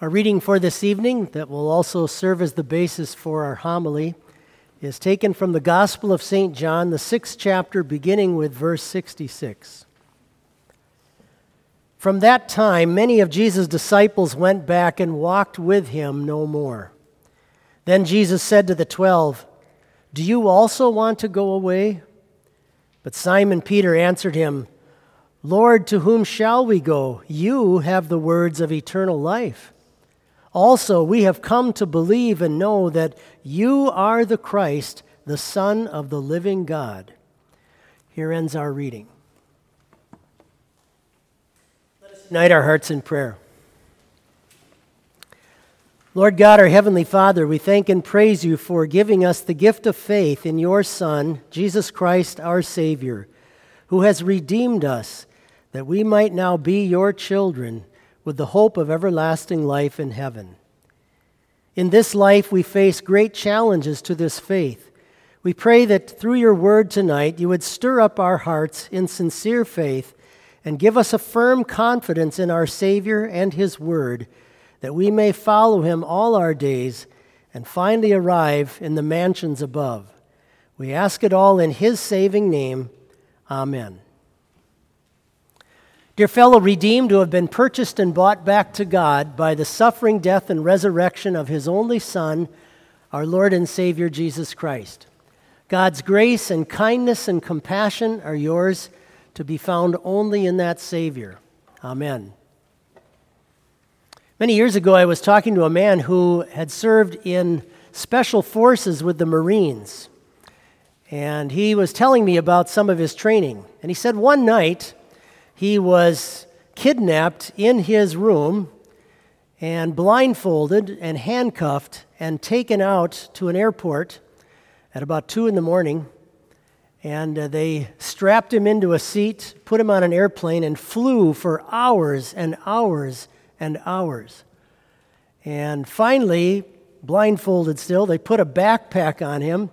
Our reading for this evening, that will also serve as the basis for our homily, is taken from the Gospel of St. John, the sixth chapter, beginning with verse 66. From that time, many of Jesus' disciples went back and walked with him no more. Then Jesus said to the twelve, Do you also want to go away? But Simon Peter answered him, Lord, to whom shall we go? You have the words of eternal life. Also, we have come to believe and know that you are the Christ, the Son of the living God. Here ends our reading. Let us unite our hearts in prayer. Lord God, our Heavenly Father, we thank and praise you for giving us the gift of faith in your Son, Jesus Christ, our Savior, who has redeemed us that we might now be your children with the hope of everlasting life in heaven. In this life, we face great challenges to this faith. We pray that through your word tonight, you would stir up our hearts in sincere faith and give us a firm confidence in our Savior and his word, that we may follow him all our days and finally arrive in the mansions above. We ask it all in his saving name. Amen. Dear fellow redeemed who have been purchased and bought back to God by the suffering, death, and resurrection of his only Son, our Lord and Savior Jesus Christ. God's grace and kindness and compassion are yours to be found only in that Savior. Amen. Many years ago, I was talking to a man who had served in special forces with the Marines. And he was telling me about some of his training. And he said one night, he was kidnapped in his room and blindfolded and handcuffed and taken out to an airport at about 2 in the morning. And uh, they strapped him into a seat, put him on an airplane, and flew for hours and hours and hours. And finally, blindfolded still, they put a backpack on him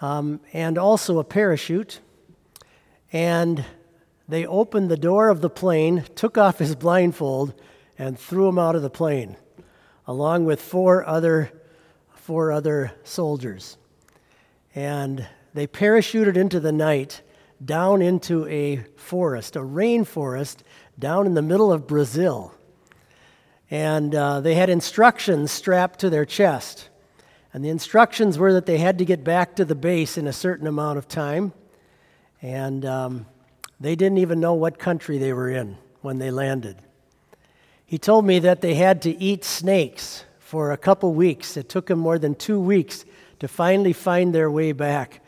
um, and also a parachute. And they opened the door of the plane, took off his blindfold, and threw him out of the plane, along with four other, four other soldiers. And they parachuted into the night down into a forest, a rainforest, down in the middle of Brazil. And uh, they had instructions strapped to their chest. And the instructions were that they had to get back to the base in a certain amount of time. And um, they didn't even know what country they were in when they landed. He told me that they had to eat snakes for a couple weeks. It took them more than two weeks to finally find their way back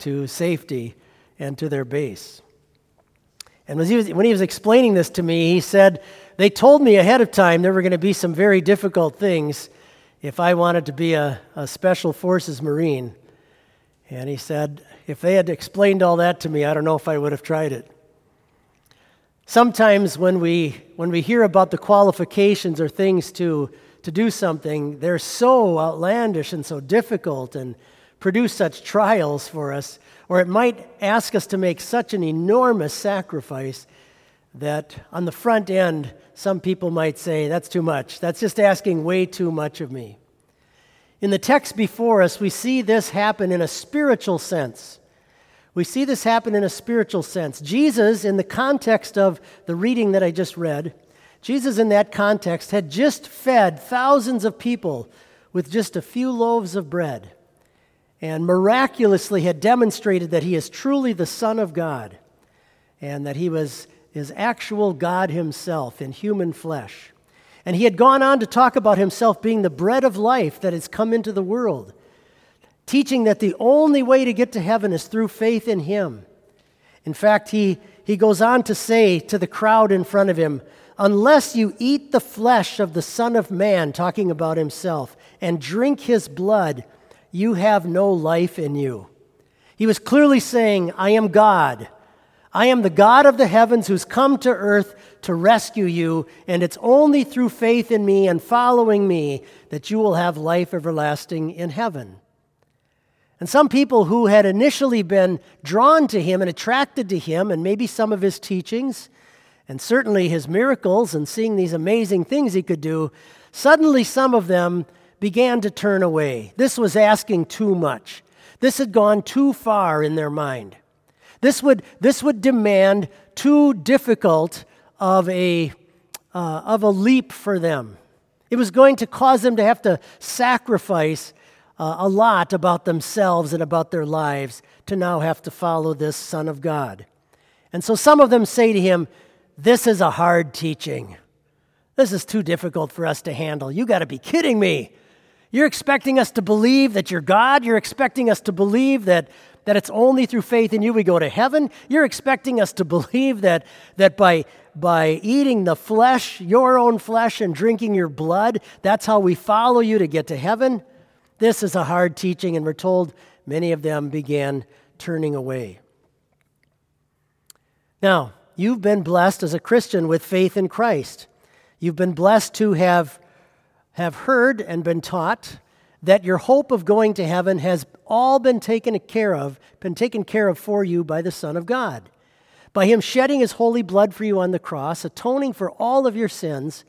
to safety and to their base. And when he, was, when he was explaining this to me, he said, They told me ahead of time there were going to be some very difficult things if I wanted to be a, a Special Forces Marine. And he said, If they had explained all that to me, I don't know if I would have tried it. Sometimes when we, when we hear about the qualifications or things to, to do something, they're so outlandish and so difficult and produce such trials for us, or it might ask us to make such an enormous sacrifice that on the front end, some people might say, That's too much. That's just asking way too much of me. In the text before us, we see this happen in a spiritual sense. We see this happen in a spiritual sense. Jesus, in the context of the reading that I just read, Jesus, in that context, had just fed thousands of people with just a few loaves of bread and miraculously had demonstrated that he is truly the Son of God and that he was his actual God himself in human flesh. And he had gone on to talk about himself being the bread of life that has come into the world teaching that the only way to get to heaven is through faith in Him. In fact, he, he goes on to say to the crowd in front of him, Unless you eat the flesh of the Son of Man, talking about himself, and drink his blood, you have no life in you. He was clearly saying, I am God. I am the God of the heavens who's come to earth to rescue you, and it's only through faith in me and following me that you will have life everlasting in heaven. And some people who had initially been drawn to him and attracted to him and maybe some of his teachings and certainly his miracles and seeing these amazing things he could do, suddenly some of them began to turn away. This was asking too much. This had gone too far in their mind. This would, this would demand too difficult of a, uh, of a leap for them. It was going to cause them to have to sacrifice uh, a lot about themselves and about their lives to now have to follow this Son of God. And so some of them say to him, This is a hard teaching. This is too difficult for us to handle. You got to be kidding me. You're expecting us to believe that you're God. You're expecting us to believe that, that it's only through faith in you we go to heaven. You're expecting us to believe that, that by, by eating the flesh, your own flesh, and drinking your blood, that's how we follow you to get to heaven. This is a hard teaching, and we're told many of them began turning away. Now, you've been blessed as a Christian with faith in Christ. You've been blessed to have have heard and been taught that your hope of going to heaven has all been taken care of, been taken care of for you by the Son of God. By him shedding his holy blood for you on the cross, atoning for all of your sins,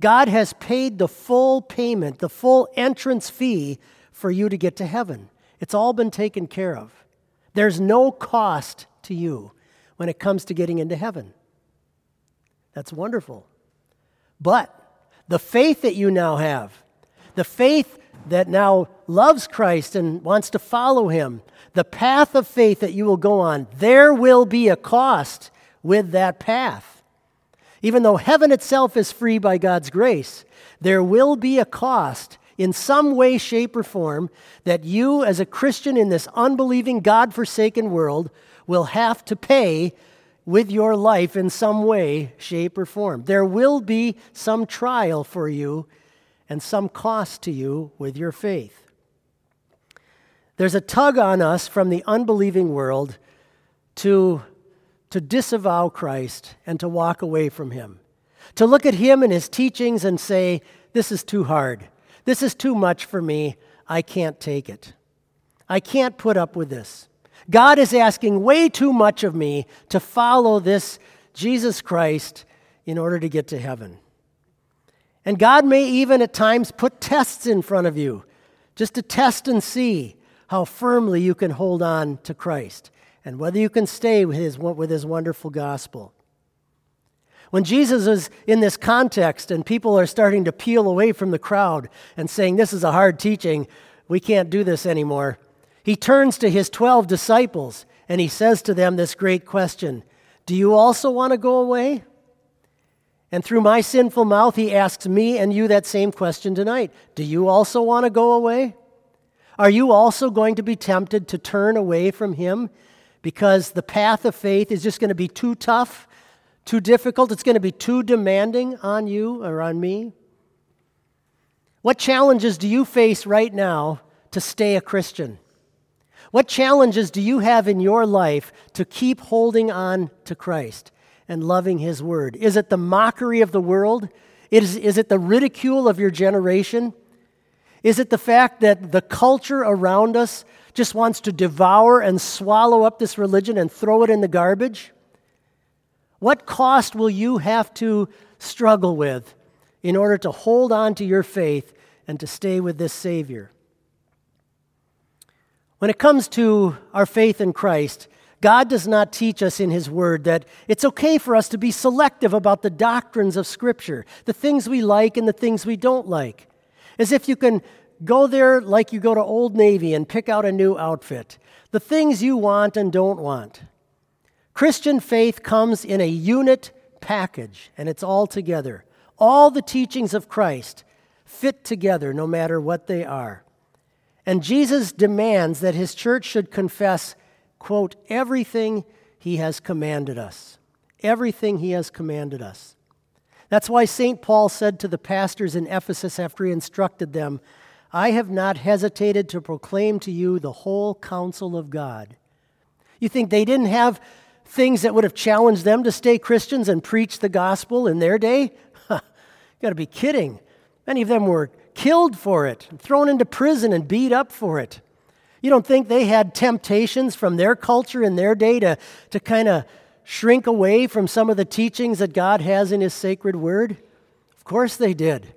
God has paid the full payment, the full entrance fee for you to get to heaven. It's all been taken care of. There's no cost to you when it comes to getting into heaven. That's wonderful. But the faith that you now have, the faith that now loves Christ and wants to follow him, the path of faith that you will go on, there will be a cost with that path. Even though heaven itself is free by God's grace, there will be a cost in some way, shape, or form that you, as a Christian in this unbelieving, God forsaken world, will have to pay with your life in some way, shape, or form. There will be some trial for you and some cost to you with your faith. There's a tug on us from the unbelieving world to, to disavow Christ and to walk away from him, to look at him and his teachings and say, This is too hard. This is too much for me. I can't take it. I can't put up with this. God is asking way too much of me to follow this Jesus Christ in order to get to heaven. And God may even at times put tests in front of you just to test and see how firmly you can hold on to Christ and whether you can stay with his, with his wonderful gospel. When Jesus is in this context and people are starting to peel away from the crowd and saying, This is a hard teaching, we can't do this anymore, he turns to his 12 disciples and he says to them this great question Do you also want to go away? And through my sinful mouth, he asks me and you that same question tonight Do you also want to go away? Are you also going to be tempted to turn away from him because the path of faith is just going to be too tough, too difficult? It's going to be too demanding on you or on me? What challenges do you face right now to stay a Christian? What challenges do you have in your life to keep holding on to Christ and loving His Word? Is it the mockery of the world? Is, is it the ridicule of your generation? Is it the fact that the culture around us just wants to devour and swallow up this religion and throw it in the garbage? What cost will you have to struggle with in order to hold on to your faith and to stay with this Savior? When it comes to our faith in Christ, God does not teach us in His Word that it's okay for us to be selective about the doctrines of Scripture, the things we like and the things we don't like. As if you can go there like you go to Old Navy and pick out a new outfit, the things you want and don't want. Christian faith comes in a unit package, and it's all together. All the teachings of Christ fit together no matter what they are. And Jesus demands that his church should confess, quote, everything he has commanded us. Everything he has commanded us. That's why St. Paul said to the pastors in Ephesus after he instructed them, I have not hesitated to proclaim to you the whole counsel of God. You think they didn't have things that would have challenged them to stay Christians and preach the gospel in their day? you got to be kidding. Many of them were killed for it, thrown into prison and beat up for it. You don't think they had temptations from their culture in their day to, to kind of shrink away from some of the teachings that God has in His sacred word? Of course they did.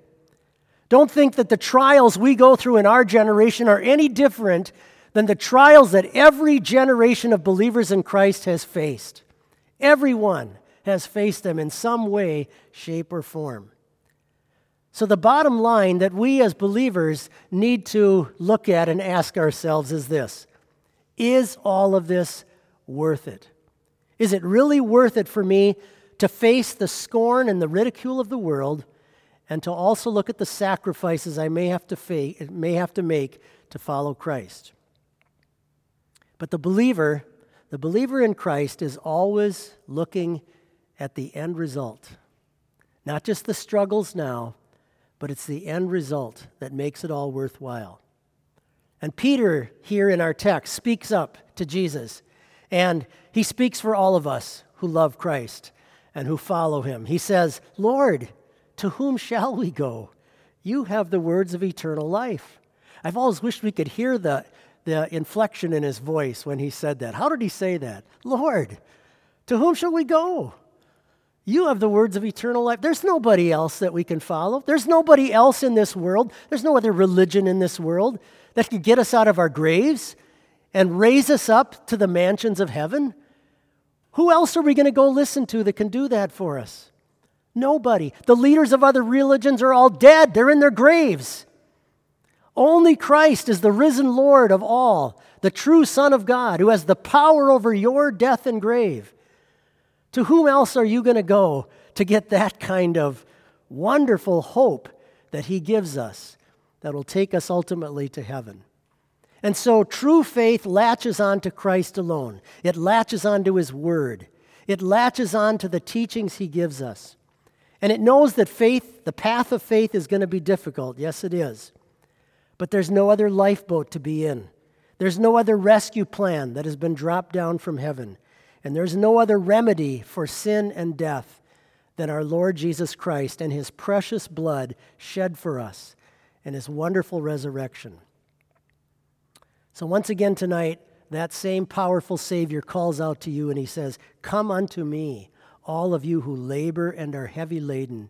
Don't think that the trials we go through in our generation are any different than the trials that every generation of believers in Christ has faced. Everyone has faced them in some way, shape, or form. So, the bottom line that we as believers need to look at and ask ourselves is this Is all of this worth it? Is it really worth it for me to face the scorn and the ridicule of the world and to also look at the sacrifices I may have to, fa- may have to make to follow Christ? But the believer, the believer in Christ, is always looking at the end result. Not just the struggles now, but it's the end result that makes it all worthwhile. And Peter, here in our text, speaks up to Jesus, and he speaks for all of us who love Christ and who follow him. He says, Lord, to whom shall we go? You have the words of eternal life. I've always wished we could hear the, the inflection in his voice when he said that. How did he say that? Lord, to whom shall we go? You have the words of eternal life. There's nobody else that we can follow. There's nobody else in this world. There's no other religion in this world that can get us out of our graves and raise us up to the mansions of heaven. Who else are we going to go listen to that can do that for us? Nobody. The leaders of other religions are all dead, they're in their graves. Only Christ is the risen Lord of all, the true Son of God, who has the power over your death and grave. To whom else are you going to go to get that kind of wonderful hope that He gives us that will take us ultimately to heaven? And so true faith latches on to Christ alone. It latches on to His Word. It latches on to the teachings He gives us. And it knows that faith, the path of faith, is going to be difficult. Yes, it is. But there's no other lifeboat to be in. There's no other rescue plan that has been dropped down from heaven. And there's no other remedy for sin and death than our Lord Jesus Christ and his precious blood shed for us and his wonderful resurrection. So, once again tonight, that same powerful Savior calls out to you and he says, Come unto me, all of you who labor and are heavy laden,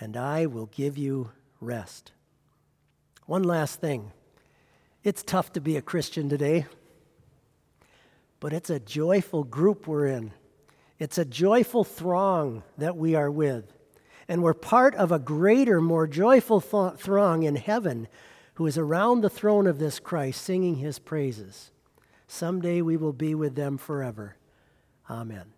and I will give you rest. One last thing it's tough to be a Christian today but it's a joyful group we're in. It's a joyful throng that we are with. And we're part of a greater, more joyful th- throng in heaven who is around the throne of this Christ singing his praises. Someday we will be with them forever. Amen.